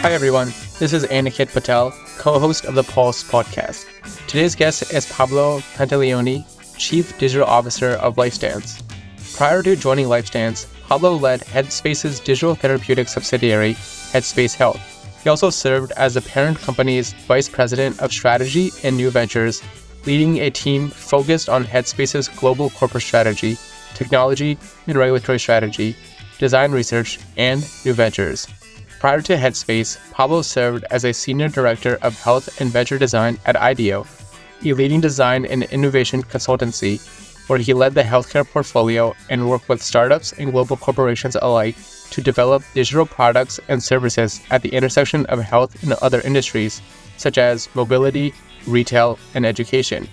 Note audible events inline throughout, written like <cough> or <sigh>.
Hi, everyone. This is Aniket Patel, co host of the Pulse podcast. Today's guest is Pablo Pantaleoni, Chief Digital Officer of LifeStance. Prior to joining LifeStance, Pablo led Headspace's digital therapeutic subsidiary, Headspace Health. He also served as the parent company's Vice President of Strategy and New Ventures, leading a team focused on Headspace's global corporate strategy, technology and regulatory strategy, design research, and new ventures. Prior to Headspace, Pablo served as a Senior Director of Health and Venture Design at IDEO, a leading design and innovation consultancy where he led the healthcare portfolio and worked with startups and global corporations alike to develop digital products and services at the intersection of health and other industries, such as mobility, retail, and education.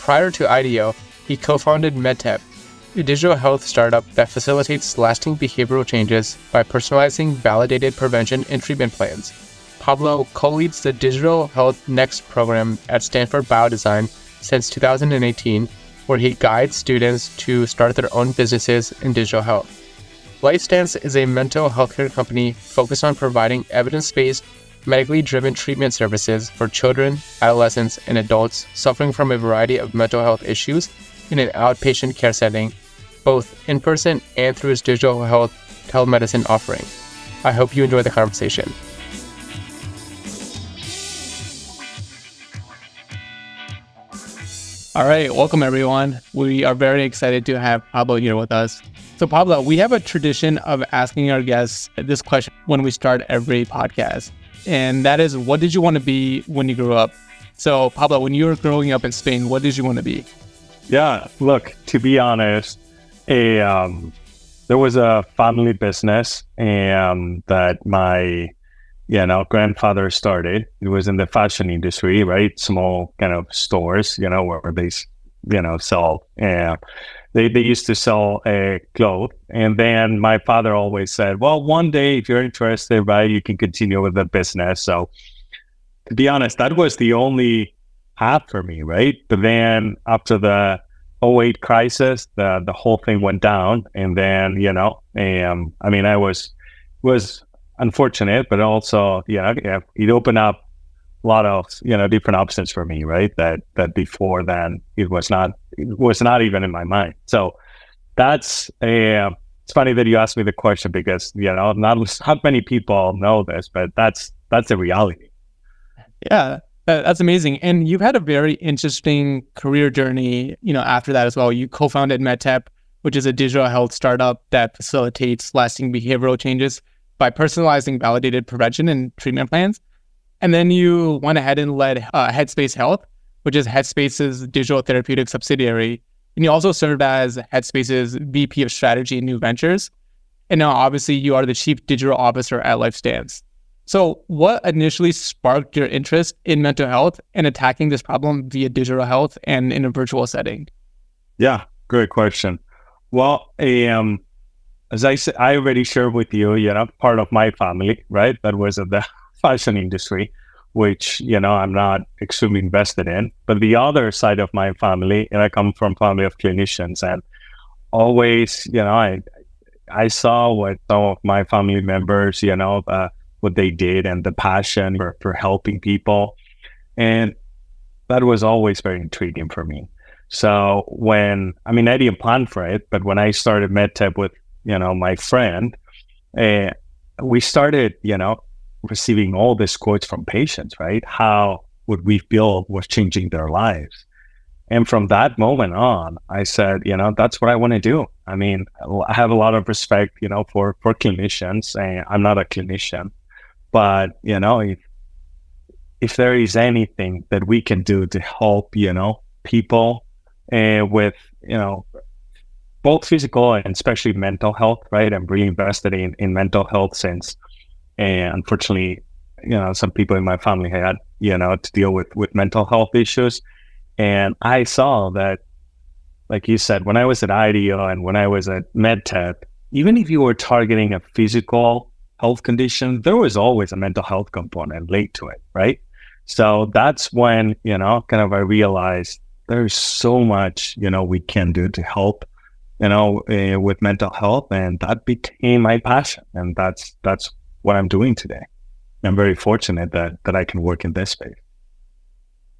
Prior to IDEO, he co founded MedTep, a digital health startup that facilitates lasting behavioral changes by personalizing validated prevention and treatment plans. Pablo co leads the Digital Health Next program at Stanford Biodesign since 2018 where he guides students to start their own businesses in digital health. LifeStance is a mental health care company focused on providing evidence based, medically driven treatment services for children, adolescents, and adults suffering from a variety of mental health issues in an outpatient care setting, both in person and through its digital health telemedicine offering. I hope you enjoy the conversation. All right, welcome everyone. We are very excited to have Pablo here with us. So, Pablo, we have a tradition of asking our guests this question when we start every podcast, and that is, what did you want to be when you grew up? So, Pablo, when you were growing up in Spain, what did you want to be? Yeah, look, to be honest, a um, there was a family business, and that my you know, grandfather started. It was in the fashion industry, right? Small kind of stores, you know, where they, you know, sell. And they, they used to sell a uh, clothes. And then my father always said, well, one day, if you're interested, right, you can continue with the business. So to be honest, that was the only path for me, right? But then after the 08 crisis, the, the whole thing went down. And then, you know, um, I mean, I was, was unfortunate, but also, yeah, yeah, it opened up a lot of you know different options for me, right? That that before then it was not it was not even in my mind. So that's a. It's funny that you asked me the question because you know not <laughs> not many people know this, but that's that's a reality. Yeah, that's amazing. And you've had a very interesting career journey, you know, after that as well. You co-founded MedTep, which is a digital health startup that facilitates lasting behavioral changes by personalizing validated prevention and treatment plans. And then you went ahead and led uh, Headspace Health, which is Headspace's digital therapeutic subsidiary. And you also served as Headspace's VP of Strategy and New Ventures. And now, obviously, you are the Chief Digital Officer at LifeStance. So, what initially sparked your interest in mental health and attacking this problem via digital health and in a virtual setting? Yeah, great question. Well, um, as I said, I already shared with you, you know, part of my family, right, that was in the <laughs> fashion industry, which you know I'm not extremely invested in. But the other side of my family, and I come from family of clinicians, and always, you know, I I saw what some of my family members, you know, uh, what they did and the passion for, for helping people, and that was always very intriguing for me. So when I mean I didn't plan for it, but when I started MedTep with you know, my friend, uh, we started, you know, receiving all these quotes from patients, right? How what we feel was changing their lives. And from that moment on, I said, you know, that's what I want to do. I mean, I have a lot of respect, you know, for for clinicians, and I'm not a clinician, but you know, if if there is anything that we can do to help, you know, people uh, with, you know, both physical and especially mental health, right? I'm really invested in, in mental health since, and unfortunately, you know, some people in my family had, you know, to deal with, with mental health issues. And I saw that, like you said, when I was at IDEO and when I was at MedTep, even if you were targeting a physical health condition, there was always a mental health component linked to it, right? So that's when, you know, kind of I realized there's so much, you know, we can do to help you know, uh, with mental health, and that became my passion, and that's that's what I'm doing today. I'm very fortunate that that I can work in this space.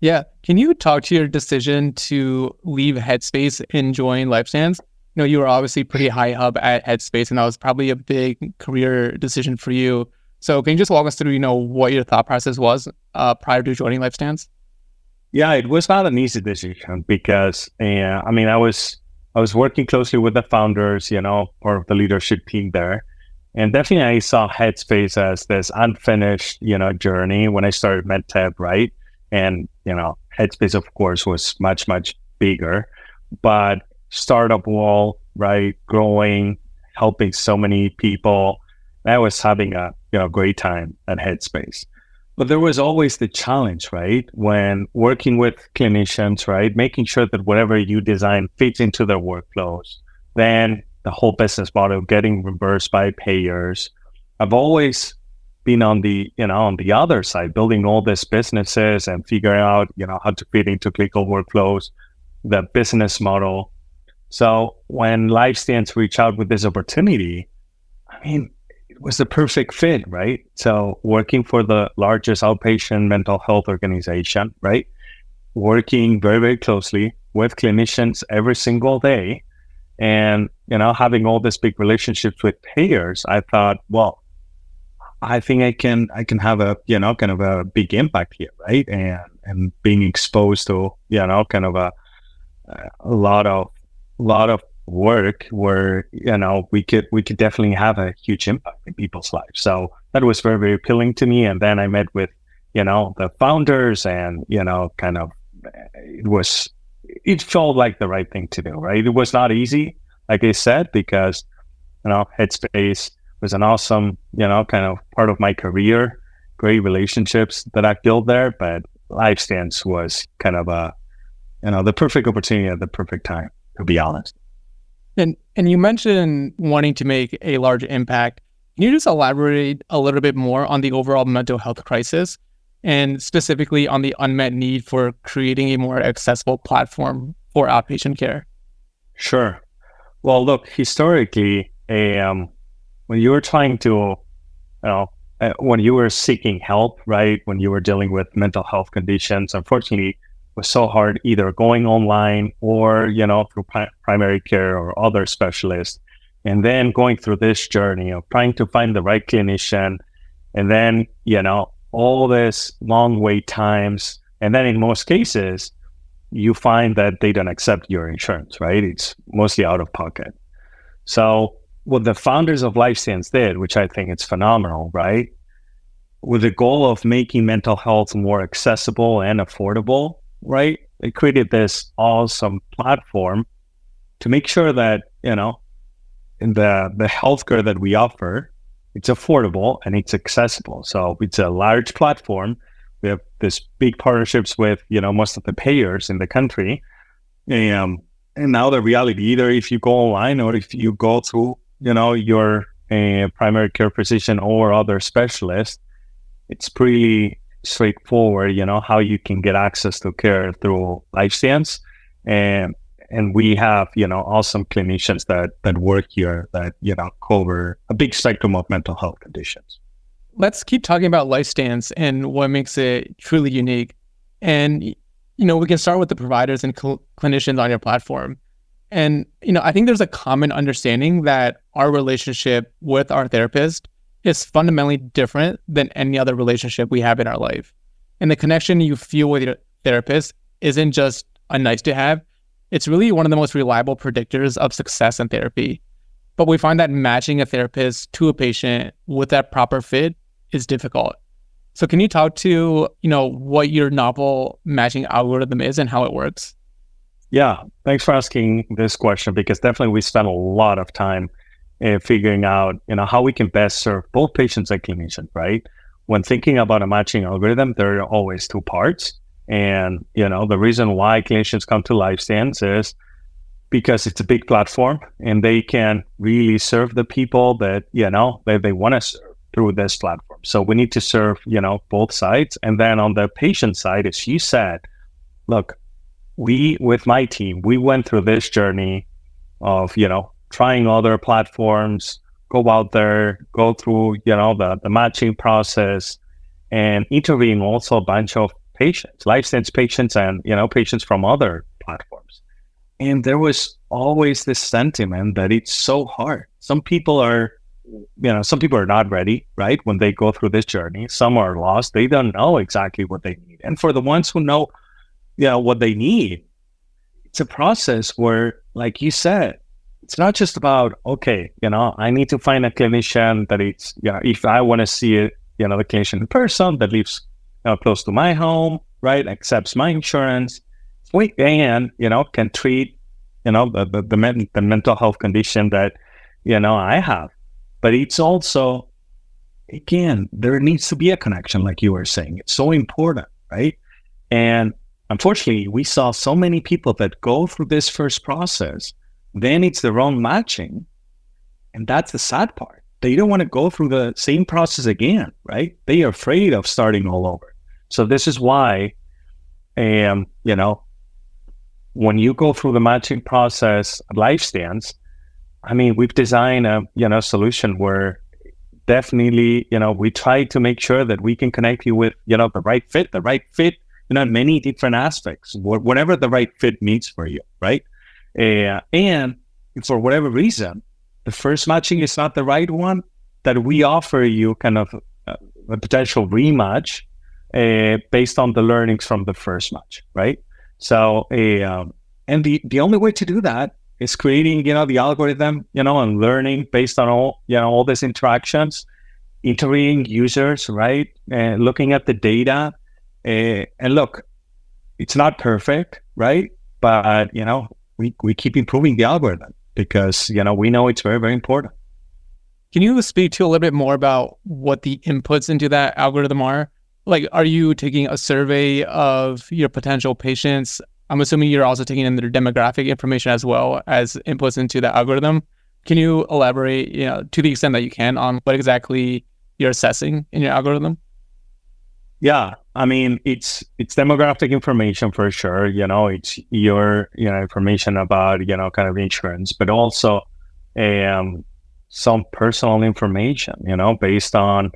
Yeah. Can you talk to your decision to leave Headspace and join LifeStance? Know, you were obviously pretty high up at Headspace, and that was probably a big career decision for you. So, can you just walk us through, you know, what your thought process was uh, prior to joining LifeStance? Yeah, it was not an easy decision because, uh, I mean, I was I was working closely with the founders, you know, of the leadership team there, and definitely I saw Headspace as this unfinished, you know, journey when I started MedTep, right? And, you know, Headspace, of course, was much, much bigger, but startup wall, right? Growing, helping so many people. I was having a, you know, great time at Headspace. But there was always the challenge, right? When working with clinicians, right? Making sure that whatever you design fits into their workflows. Then the whole business model getting reimbursed by payers. I've always been on the, you know, on the other side, building all these businesses and figuring out, you know, how to fit into clinical workflows, the business model. So when LifeStance reached out with this opportunity, I mean, it was the perfect fit, right? So working for the largest outpatient mental health organization, right? Working very, very closely with clinicians every single day and, you know, having all these big relationships with payers, I thought, well, I think I can I can have a you know kind of a big impact here, right? And and being exposed to you know kind of a a lot of lot of work where you know we could we could definitely have a huge impact in people's lives. So that was very very appealing to me. And then I met with you know the founders, and you know kind of eh, it was it felt like the right thing to do, right? It was not easy, like I said, because you know Headspace was an awesome, you know, kind of part of my career, great relationships that I built there. But LifeStance was kind of a, you know, the perfect opportunity at the perfect time, to be honest. And and you mentioned wanting to make a large impact. Can you just elaborate a little bit more on the overall mental health crisis and specifically on the unmet need for creating a more accessible platform for outpatient care? Sure. Well, look, historically, a um, when you were trying to, you know, uh, when you were seeking help, right? When you were dealing with mental health conditions, unfortunately, was so hard either going online or, you know, through pri- primary care or other specialists. And then going through this journey of trying to find the right clinician. And then, you know, all this long wait times. And then in most cases, you find that they don't accept your insurance, right? It's mostly out of pocket. So what the founders of LifeStance did, which I think is phenomenal, right? With the goal of making mental health more accessible and affordable, right? They created this awesome platform to make sure that, you know, in the the healthcare that we offer, it's affordable and it's accessible. So it's a large platform. We have this big partnerships with, you know, most of the payers in the country. Um, and now the reality, either if you go online or if you go through you know your uh, primary care physician or other specialist, it's pretty straightforward. You know how you can get access to care through LifeStance, and and we have you know awesome clinicians that that work here that you know cover a big spectrum of mental health conditions. Let's keep talking about LifeStance and what makes it truly unique. And you know we can start with the providers and cl- clinicians on your platform. And, you know, I think there's a common understanding that our relationship with our therapist is fundamentally different than any other relationship we have in our life. And the connection you feel with your therapist isn't just a nice to have, it's really one of the most reliable predictors of success in therapy. But we find that matching a therapist to a patient with that proper fit is difficult. So can you talk to, you know, what your novel matching algorithm is and how it works? Yeah, thanks for asking this question because definitely we spent a lot of time uh, figuring out, you know, how we can best serve both patients and clinicians, right? When thinking about a matching algorithm, there are always two parts. And, you know, the reason why clinicians come to LifeStance is because it's a big platform and they can really serve the people that, you know, that they want to serve through this platform. So we need to serve, you know, both sides. And then on the patient side, as you said, look, we with my team we went through this journey of you know trying other platforms go out there go through you know the, the matching process and interviewing also a bunch of patients, LifeStance patients, and you know patients from other platforms. And there was always this sentiment that it's so hard. Some people are, you know, some people are not ready, right? When they go through this journey, some are lost. They don't know exactly what they need. And for the ones who know, you know, what they need, it's a process where, like you said, it's not just about okay, you know, I need to find a clinician that it's, you know, if I want to see it, you know, the clinician in person that lives you know, close to my home, right, accepts my insurance, we and you know, can treat, you know, the the, the, men- the mental health condition that you know I have. But it's also, again, there needs to be a connection, like you were saying. It's so important, right? And unfortunately, we saw so many people that go through this first process then it's the wrong matching. And that's the sad part. They don't want to go through the same process again, right? They are afraid of starting all over. So this is why, um, you know, when you go through the matching process at LifeStance, I mean, we've designed a you know solution where definitely you know we try to make sure that we can connect you with you know the right fit, the right fit, you know, many different aspects, whatever the right fit means for you, right? Uh, and for whatever reason, the first matching is not the right one, that we offer you kind of a, a potential rematch uh, based on the learnings from the first match, right? So, uh, and the, the only way to do that is creating, you know, the algorithm, you know, and learning based on all, you know, all these interactions, interviewing users, right? And looking at the data. Uh, and look, it's not perfect, right? But, you know, we, we keep improving the algorithm because you know we know it's very very important. Can you speak to a little bit more about what the inputs into that algorithm are? Like are you taking a survey of your potential patients? I'm assuming you're also taking in their demographic information as well as inputs into the algorithm. Can you elaborate you know to the extent that you can on what exactly you're assessing in your algorithm? Yeah, I mean it's it's demographic information for sure. You know, it's your you know information about you know kind of insurance, but also um, some personal information. You know, based on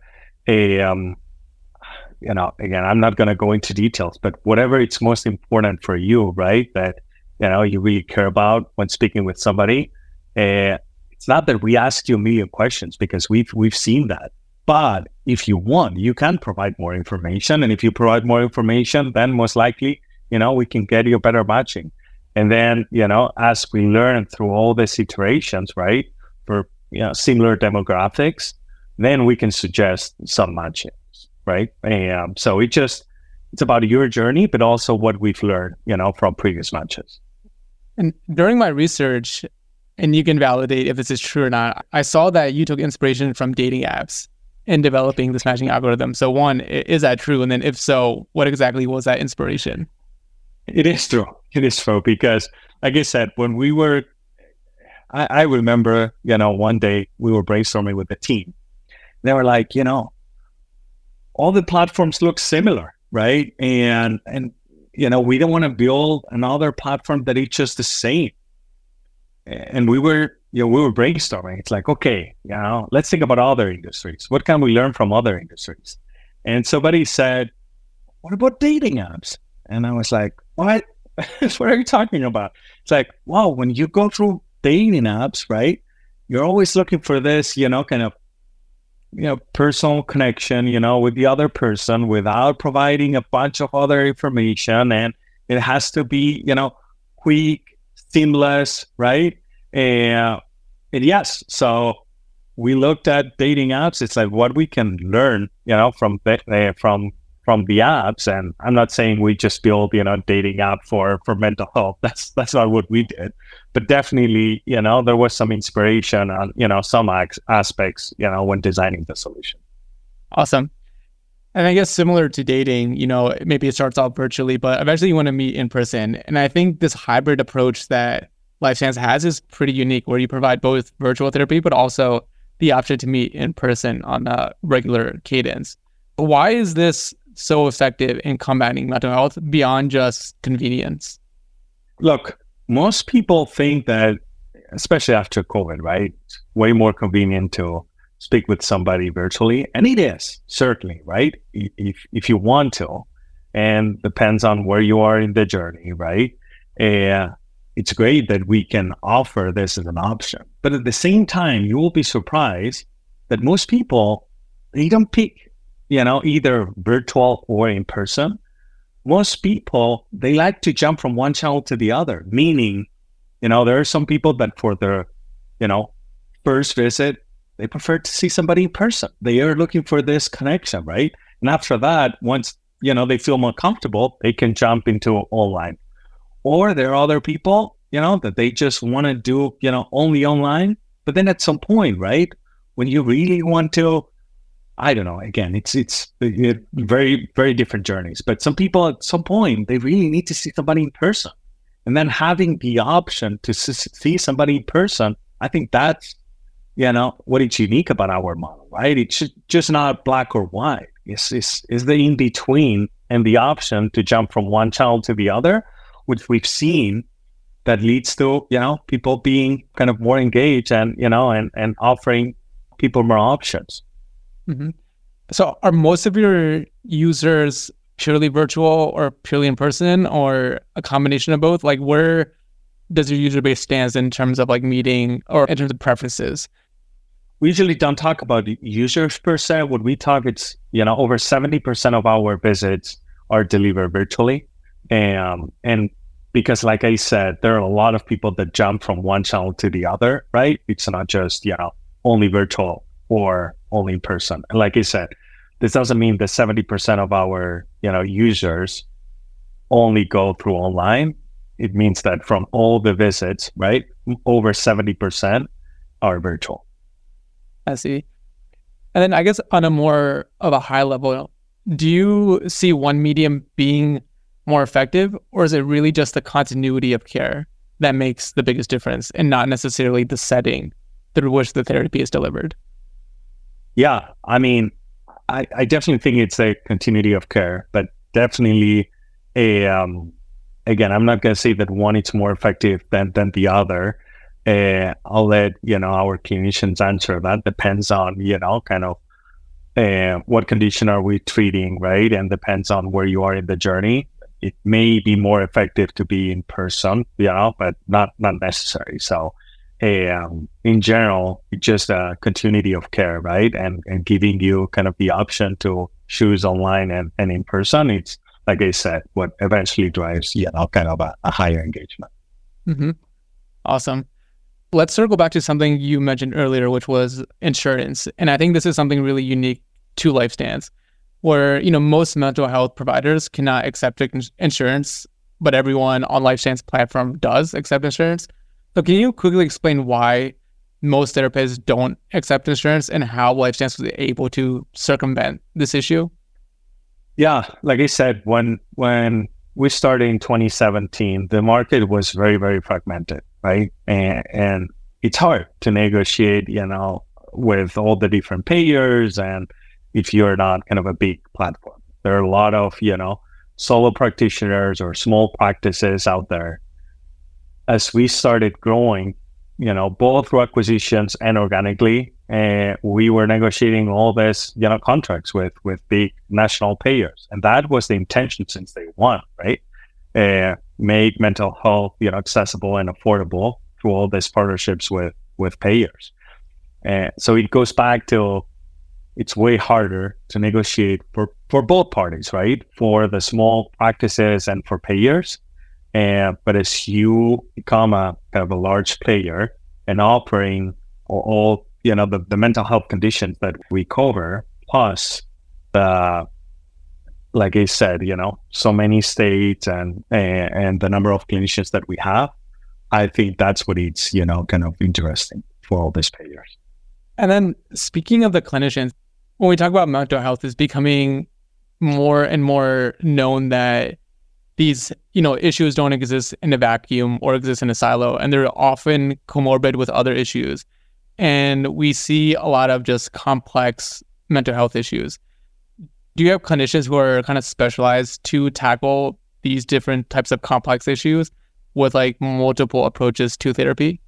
a um, you know again, I'm not going to go into details, but whatever it's most important for you, right? That you know you really care about when speaking with somebody. Uh, it's not that we ask you a million questions because we've we've seen that but if you want, you can provide more information. And if you provide more information, then most likely, you know, we can get you a better matching. And then, you know, as we learn through all these iterations, right, for you know, similar demographics, then we can suggest some matchings, right? And, um, so it just it's about your journey, but also what we've learned, you know, from previous matches. And during my research, and you can validate if this is true or not, I saw that you took inspiration from dating apps in developing this matching algorithm. So, one, is that true? And then, if so, what exactly was that inspiration? It is true. It is true because, like I said, when we were, I, I remember, you know, one day we were brainstorming with the team. They were like, you know, all the platforms look similar, right? And and you know, we don't want to build another platform that is just the same. And we were you know, we were brainstorming. It's like, okay, you know, let's think about other industries. What can we learn from other industries? And somebody said, what about dating apps? And I was like, what? <laughs> what are you talking about? It's like, wow, when you go through dating apps, right? You're always looking for this, you know, kind of, you know, personal connection, you know, with the other person without providing a bunch of other information. And it has to be, you know, quick, seamless, right? And, and yes, so we looked at dating apps. It's like what we can learn, you know, from uh, from from the apps. And I'm not saying we just build, you know, dating app for for mental health. <laughs> That's that's not what we did. But definitely, you know, there was some inspiration on, you know, some aspects, you know, when designing the solution. Awesome. And I guess similar to dating, you know, maybe it starts off virtually, but eventually you want to meet in person. And I think this hybrid approach that LifeStance has is pretty unique, where you provide both virtual therapy, but also the option to meet in person on a regular cadence. Why is this so effective in combating mental health beyond just convenience? Look, most people think that, especially after COVID, right, way more convenient to speak with somebody virtually, and it is certainly right if if you want to, and depends on where you are in the journey, right? Uh, it's great that we can offer this as an option, but at the same time, you will be surprised that most people they don't pick, you know, either virtual or in person. Most people they like to jump from one channel to the other, meaning, you know, there are some people that for their, you know, first visit they prefer to see somebody in person. They are looking for this connection, right? And after that, once you know they feel more comfortable, they can jump into online. Or there are other people, you know, that they just want to do, you know, only online. But then at some point, right, when you really want to, I don't know. Again, it's it's it, very very different journeys. But some people at some point they really need to see somebody in person, and then having the option to see somebody in person, I think that's you know what is unique about our model right it's just not black or white it's, it's, it's the in between and the option to jump from one channel to the other which we've seen that leads to you know people being kind of more engaged and you know and and offering people more options mm-hmm. so are most of your users purely virtual or purely in person or a combination of both like where does your user base stands in terms of like meeting or in terms of preferences we usually don't talk about users per se. What we talk, it's you know over seventy percent of our visits are delivered virtually, and and because like I said, there are a lot of people that jump from one channel to the other. Right? It's not just you know only virtual or only in person. And like I said, this doesn't mean that seventy percent of our you know users only go through online. It means that from all the visits, right, over seventy percent are virtual. I see. And then I guess on a more of a high level, do you see one medium being more effective, or is it really just the continuity of care that makes the biggest difference and not necessarily the setting through which the therapy is delivered? Yeah, I mean, I, I definitely think it's a continuity of care, but definitely a um, again, I'm not going to say that one is more effective than than the other. Uh, I'll let you know our clinicians answer that. Depends on you know kind of uh, what condition are we treating, right? And depends on where you are in the journey. It may be more effective to be in person, you know, but not not necessary. So, um, in general, just a continuity of care, right? And and giving you kind of the option to choose online and, and in person. It's like I said, what eventually drives you know kind of a, a higher engagement. Mm-hmm. Awesome let's circle back to something you mentioned earlier, which was insurance. And I think this is something really unique to LifeStance, where you know most mental health providers cannot accept insurance, but everyone on LifeStance platform does accept insurance. So can you quickly explain why most therapists don't accept insurance and how LifeStance was able to circumvent this issue? Yeah, like I said, when when we started in 2017, the market was very, very fragmented right? And, and it's hard to negotiate, you know, with all the different payers and if you're not kind of a big platform. There are a lot of, you know, solo practitioners or small practices out there. As we started growing, you know, both through acquisitions and organically, uh, we were negotiating all this, you know, contracts with with big national payers, and that was the intention since day one, right? Uh, make mental health you know accessible and affordable through all these partnerships with with payers. And so it goes back to it's way harder to negotiate for for both parties, right? For the small practices and for payers. And but as you become a kind of a large player and offering all you know the, the mental health conditions that we cover, plus the like I said, you know, so many states and, and and the number of clinicians that we have, I think that's what it's you know kind of interesting for all these payers. And then speaking of the clinicians, when we talk about mental health, is becoming more and more known that these you know issues don't exist in a vacuum or exist in a silo, and they're often comorbid with other issues. And we see a lot of just complex mental health issues do you have clinicians who are kind of specialized to tackle these different types of complex issues with like multiple approaches to therapy?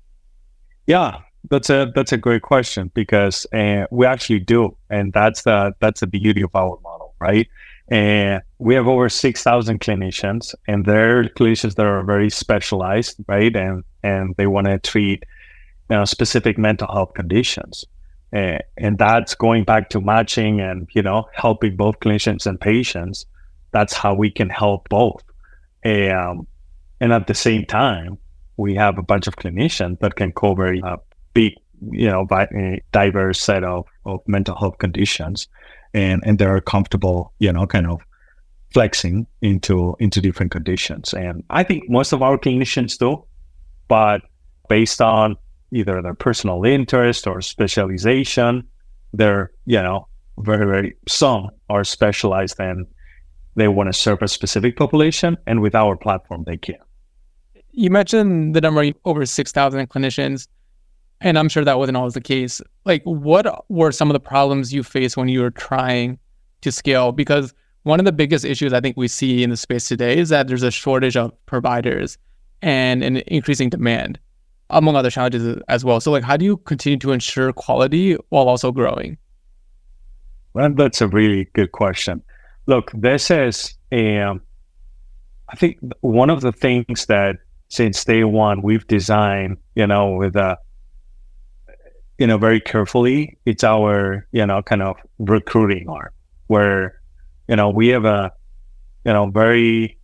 Yeah, that's a that's a great question because uh, we actually do, and that's the that's the beauty of our model, right? And we have over six thousand clinicians, and they're clinicians that are very specialized, right? And and they want to treat you know, specific mental health conditions, and, and that's going back to matching and you know helping both clinicians and patients. That's how we can help both, um, and at the same time, we have a bunch of clinicians that can cover a big, you know, eh, diverse set of, of mental health conditions, and and they're comfortable, you know, kind of flexing into into different conditions. And I think most of our clinicians do, but based on either their personal interest or specialization, they're you know very very some are specialized and they want to serve a specific population, and with our platform they can. You mentioned the number over 6,000 clinicians, and I'm sure that wasn't always the case. Like, what were some of the problems you faced when you were trying to scale? Because one of the biggest issues I think we see in the space today is that there's a shortage of providers and an increasing demand, among other challenges as well. So, like, how do you continue to ensure quality while also growing? Well, that's a really good question. Look, this is a, um, I think one of the things that since day one we've designed, you know, with a, you know, very carefully. It's our, you know, kind of recruiting arm where, you know, we have a, you know, very,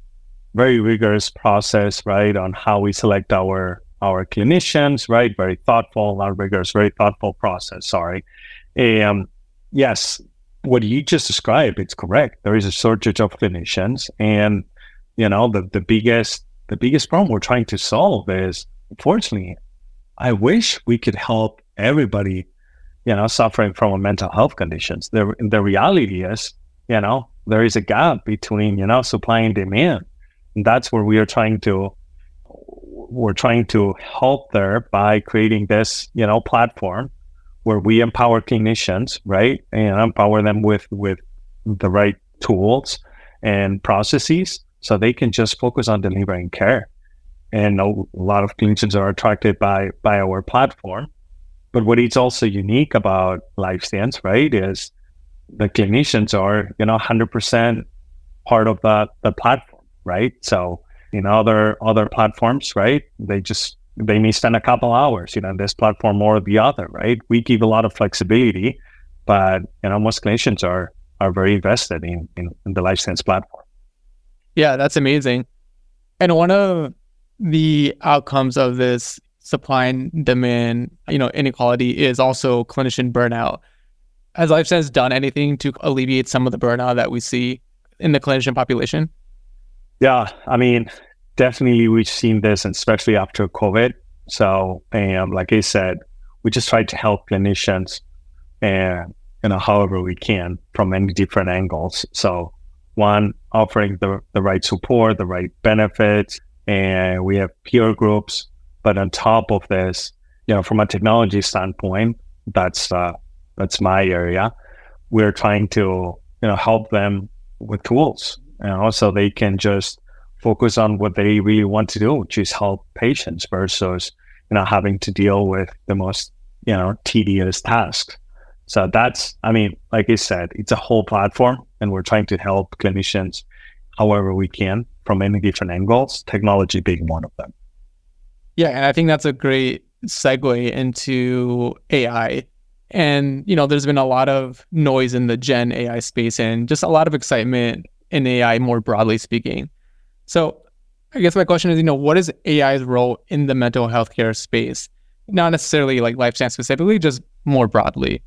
very rigorous process, right, on how we select our our clinicians, right? Very thoughtful, not rigorous, very thoughtful process. Sorry. Um, yes, what you just described, it's correct. There is a shortage of clinicians, and you know the the biggest the biggest problem we're trying to solve is, unfortunately, I wish we could help everybody, you know, suffering from mental health conditions. The, the reality is, you know, there is a gap between, you know, supply and demand. And that's where we are trying to, we're trying to help there by creating this, you know, platform where we empower clinicians, right? And empower them with, with the right tools and processes so they can just focus on delivering care. And a lot of clinicians are attracted by by our platform. But what is also unique about LifeStance, right, is the clinicians are, you know, 100% part of the, the platform, right? So in other other platforms, right, they just they may spend a couple hours, you know, this platform or the other, right? We give a lot of flexibility, but you know, most clinicians are are very invested in, in, in the LifeStance platform. Yeah, that's amazing. And one of the outcomes of this supply and demand, you know, inequality is also clinician burnout. Has LifeStance done anything to alleviate some of the burnout that we see in the clinician population? Yeah, I mean, definitely we've seen this, especially after COVID. So, um, like I said, we just try to help clinicians, and you know, however we can from many different angles. So, one, offering the, the right support, the right benefits, and we have peer groups. But on top of this, you know, from a technology standpoint, that's uh, that's my area. We're trying to you know help them with tools, and also they can just focus on what they really want to do, which is help patients versus you know having to deal with the most you know tedious tasks. So that's, I mean, like I said, it's a whole platform, and we're trying to help clinicians however we can from many different angles, technology being one of them. Yeah, and I think that's a great segue into AI. And, you know, there's been a lot of noise in the Gen AI space and just a lot of excitement in AI more broadly speaking. So I guess my question is, you know, what is AI's role in the mental health care space? Not necessarily like LifeStance specifically, just more broadly.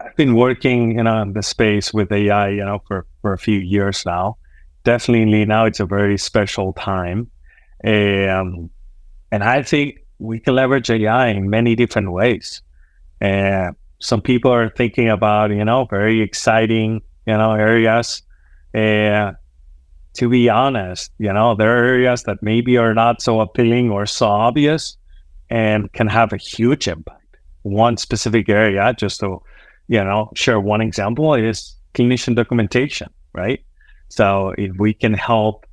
I've been working in the space with AI, you know, for, for a few years now. Definitely now it's a very special time. And I think we can leverage AI in many different ways. And uh, some people are thinking about, you know, very exciting, you know, areas. Uh, to be honest, you know, there are areas that maybe are not so appealing or so obvious and can have a huge impact. One specific area, just to you know, share one example is clinician documentation, right? So if we can help,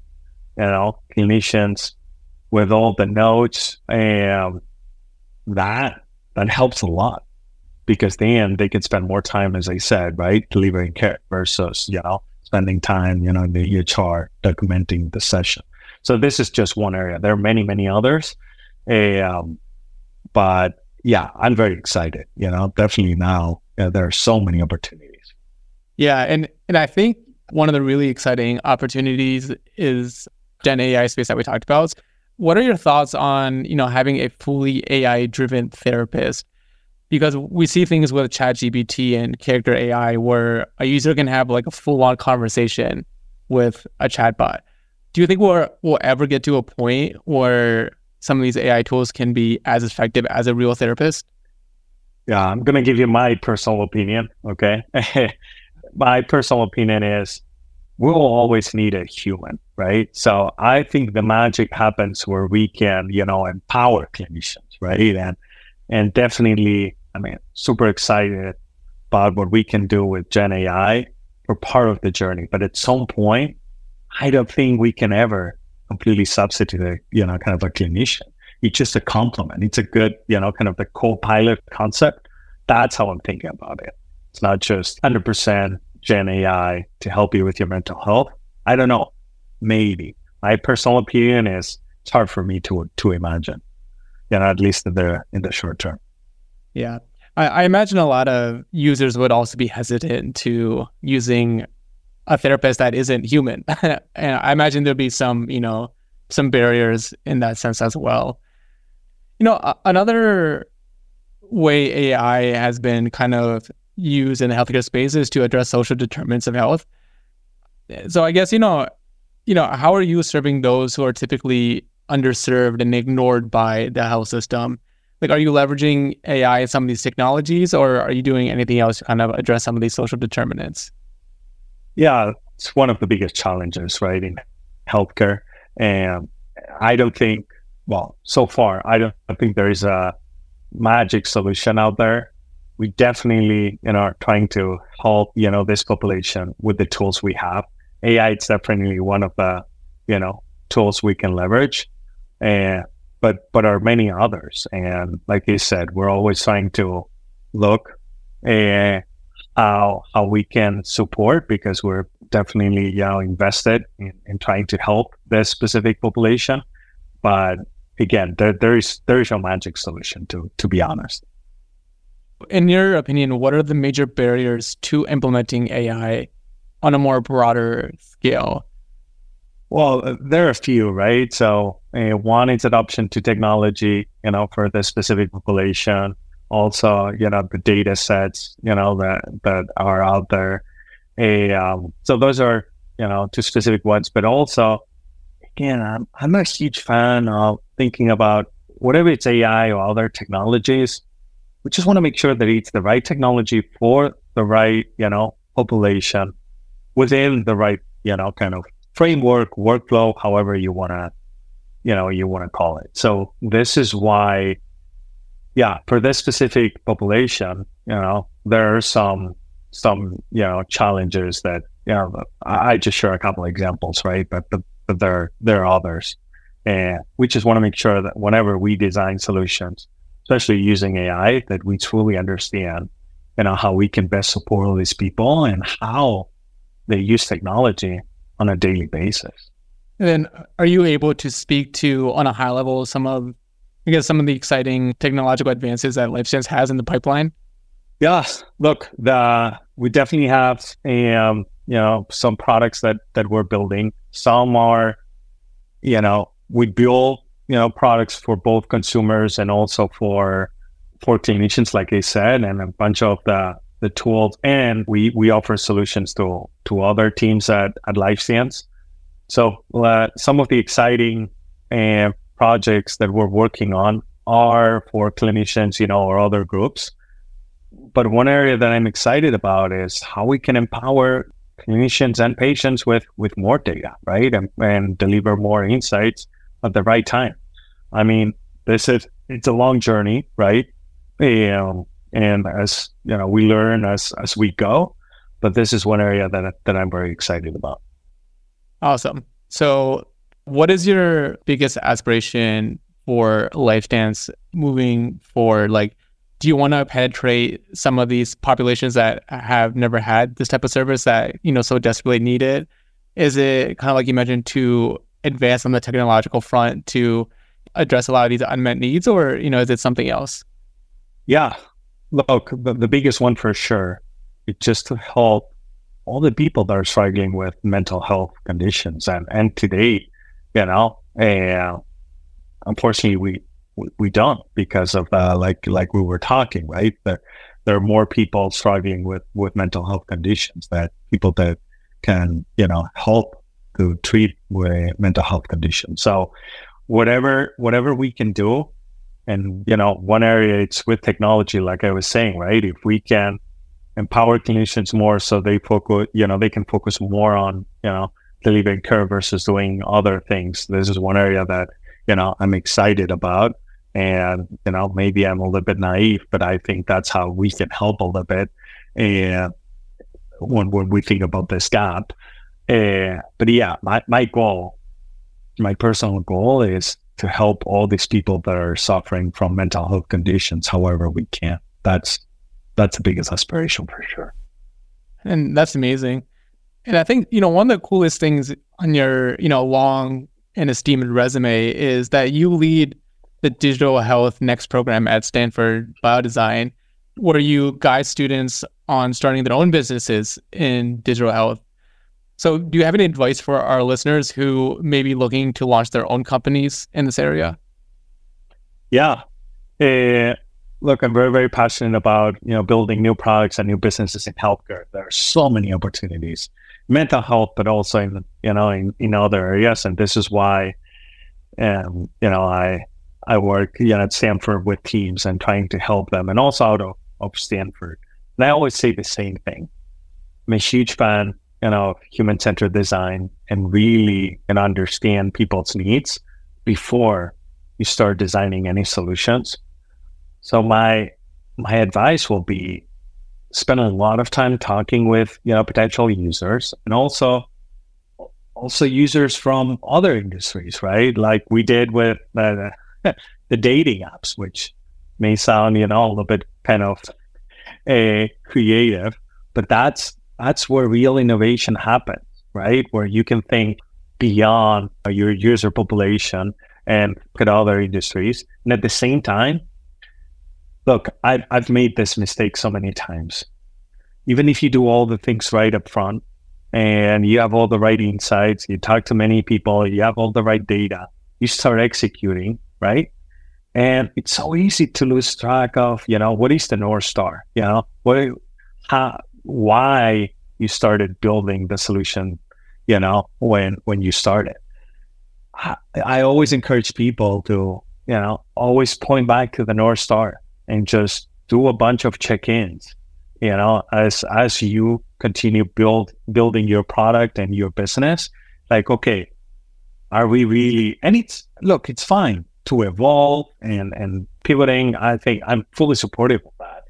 you know, clinicians with all the notes and that that helps a lot because then they can spend more time, as I said, right, delivering care versus you know spending time, you know, in the EHR documenting the session. So this is just one area. There are many, many others, um, but yeah, I'm very excited. You know, definitely now yeah, there are so many opportunities. Yeah, and and I think one of the really exciting opportunities is Gen AI space that we talked about. What are your thoughts on you know having a fully AI driven therapist? Because we see things with ChatGPT and character AI where a user can have like a full on conversation with a chatbot. Do you think we'll, we'll ever get to a point where some of these AI tools can be as effective as a real therapist? Yeah, I'm going to give you my personal opinion. Okay. <laughs> my personal opinion is we'll always need a human, right? So I think the magic happens where we can, you know, empower clinicians, right? And and definitely, I mean, super excited about what we can do with Gen AI for part of the journey. But at some point, I don't think we can ever completely substitute a, you know, kind of a clinician. It's just a complement. It's a good, you know, kind of the co-pilot concept. That's how I'm thinking about it. It's not just 100% Gen AI to help you with your mental health. I don't know. Maybe. My personal opinion is it's hard for me to to imagine. You know, at least in the in the short term. Yeah. I, I imagine a lot of users would also be hesitant to using a therapist that isn't human. <laughs> and I imagine there'd be some, you know, some barriers in that sense as well. You know, another way AI has been kind of used in the healthcare spaces to address social determinants of health. So I guess you know, you know, how are you serving those who are typically underserved and ignored by the health system? Like, are you leveraging AI and some of these technologies, or are you doing anything else to kind of address some of these social determinants? Yeah, it's one of the biggest challenges, right, in healthcare. And I don't think, well, so far, I don't I think there is a magic solution out there we definitely you know are trying to help you know this population with the tools we have ai is definitely one of the you know tools we can leverage and but but are many others. And like you said we're always trying to look at how how we can support because we're definitely you know invested in, in trying to help this specific population. But again there, there is there is no magic solution to to be honest. In your opinion, what are the major barriers to implementing AI on a more broader scale? Well, uh, there are a few, right? So, uh, one is adoption to technology, you know, for the specific population. Also, you know, the data sets, you know, that that are out there. Um, so those are, you know, two specific ones. But also, again, I'm I'm a huge fan of thinking about whatever it's AI or other technologies we just want to make sure that it's the right technology for the right, you know, population within the right, you know, kind of framework, workflow, however you want to, you know, you want to call it. So this is why, yeah, for this specific population, you know, there are some, some, you know, challenges that, you know, I just share a couple examples, right? But, but, but there, there are others. And we just want to make sure that whenever we design solutions, especially using AI, that we truly understand, you know, how we can best support all these people and how they use technology on a daily basis. And then, are you able to speak to, on a high level, some of, I guess, some of the exciting technological advances that LifeStance has in the pipeline? Yeah, look, the we definitely have a, um, you know some products that that we're building. Some are, you know, we build you know products for both consumers and also for for clinicians, like I said, and a bunch of the the tools. And we we offer solutions to to other teams at at LifeStance. So uh, some of the exciting uh, projects that we're working on are for clinicians, you know, or other groups. But one area that I'm excited about is how we can empower clinicians and patients with with more data, right, and, and deliver more insights at the right time. I mean, this is it's a long journey, right? Um, and as you know, we learn as as we go. But this is one area that that I'm very excited about. Awesome. So, what is your biggest aspiration for LifeStance moving forward? Like, do you want to penetrate some of these populations that have never had this type of service that you know so desperately need it? Is it kind of like you mentioned to advance on the technological front to address a lot of these unmet needs, or you know, is it something else? Yeah, look, the, the biggest one for sure, it's just to help all the people that are struggling with mental health conditions, and and today, you know, and unfortunately, we we don't because of uh, like like we were talking right? There there are more people struggling with with mental health conditions that people that can you know help to treat with mental health conditions. So whatever whatever we can do and you know one area it's with technology like i was saying right if we can empower clinicians more so they focus you know they can focus more on you know delivering care versus doing other things this is one area that you know i'm excited about and, you know, maybe I'm a little bit naive, but I think that's how we can help a little bit. And when, when we think about this gap. Uh, but yeah, my, my goal, my personal goal is to help all these people that are suffering from mental health conditions however we can. That's that's the biggest aspiration for sure. And that's amazing. And I think, you know, one of the coolest things on your, you know, long and esteemed resume is that you lead the digital health next program at Stanford Biodesign, where you guide students on starting their own businesses in digital health. So, do you have any advice for our listeners who may be looking to launch their own companies in this area? Yeah. Uh, look, I'm very, very passionate about you know building new products and new businesses in healthcare. There are so many opportunities, mental health, but also in you know in, in other areas, and this is why, um, you know, I I work you know, at Stanford with teams and trying to help them, and also out of, of Stanford. And I always say the same thing. I'm a huge fan, you know, human centered design and really and understand people's needs before you start designing any solutions. So my my advice will be spend a lot of time talking with you know potential users and also also users from other industries, right? Like we did with uh, <laughs> the dating apps, which may sound, you know, a little bit kind of uh, creative, but that's that's where real innovation happens, right? Where you can think beyond your user population and look at other industries, and at the same time, look, I've I've made this mistake so many times. Even if you do all the things right up front, and you have all the right insights, you talk to many people, you have all the right data, you start executing, right? And it's so easy to lose track of, you know, what is the North Star? You know, what, how, why you started building the solution, you know, when when you started. I, I always encourage people to, you know, always point back to the North Star and just do a bunch of check-ins, you know, as as you continue build building your product and your business. Like, okay, are we really and it's look, it's fine to evolve and and pivoting. I think I'm fully supportive of that.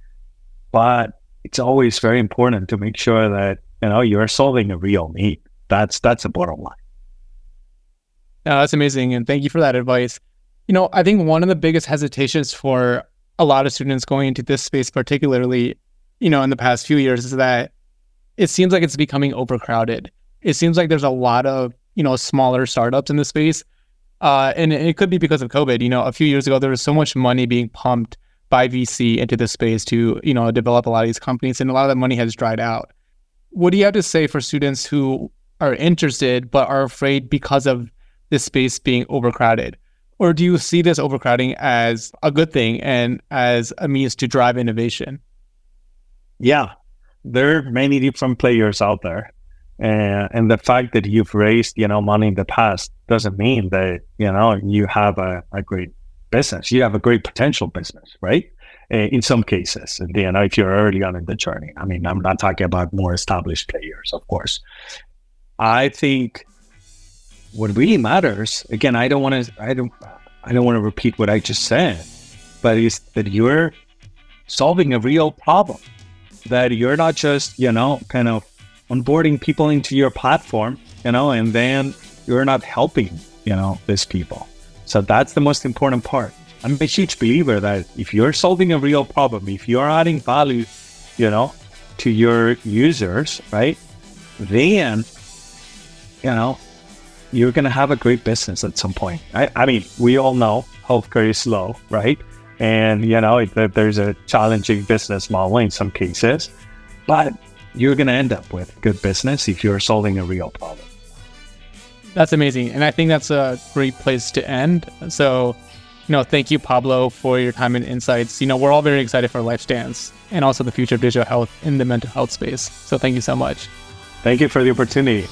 But it's always very important to make sure that you know you're solving a real need. That's that's the bottom line. No, that's amazing, and thank you for that advice. You know, I think one of the biggest hesitations for a lot of students going into this space, particularly, you know, in the past few years, is that it seems like it's becoming overcrowded. It seems like there's a lot of you know smaller startups in the space uh, and it could be because of COVID. You know, a few years ago, there was so much money being pumped by VC into the space to, you know, develop a lot of these companies, and a lot of that money has dried out. What do you have to say for students who are interested but are afraid because of this space being overcrowded? Or do you see this overcrowding as a good thing and as a means to drive innovation? Yeah, there are many different players out there. Uh, and the fact that you've raised, you know, money in the past doesn't mean that, you know, you have a, a great business. You have a great potential business, right? Uh, in some cases, and, you if you're early on in the journey. I mean, I'm not talking about more established players, of course. I think what really matters, again, I don't want to, I don't, I don't want to repeat what I just said, but is that you're solving a real problem. That you're not just, you know, kind of onboarding people into your platform, you know, and then you're not helping, you know, these people. So that's the most important part. I'm a huge believer that if you're solving a real problem, if you're adding value, you know, to your users, right? Then, you know, you're going to have a great business at some point. I, I mean, we all know healthcare is slow, right? And, you know, it, there's a challenging business model in some cases, but you're going to end up with good business if you're solving a real problem. That's amazing. And I think that's a great place to end. So, you know, thank you, Pablo, for your time and insights. You know, we're all very excited for LifeStance and also the future of digital health in the mental health space. So thank you so much. Thank you for the opportunity.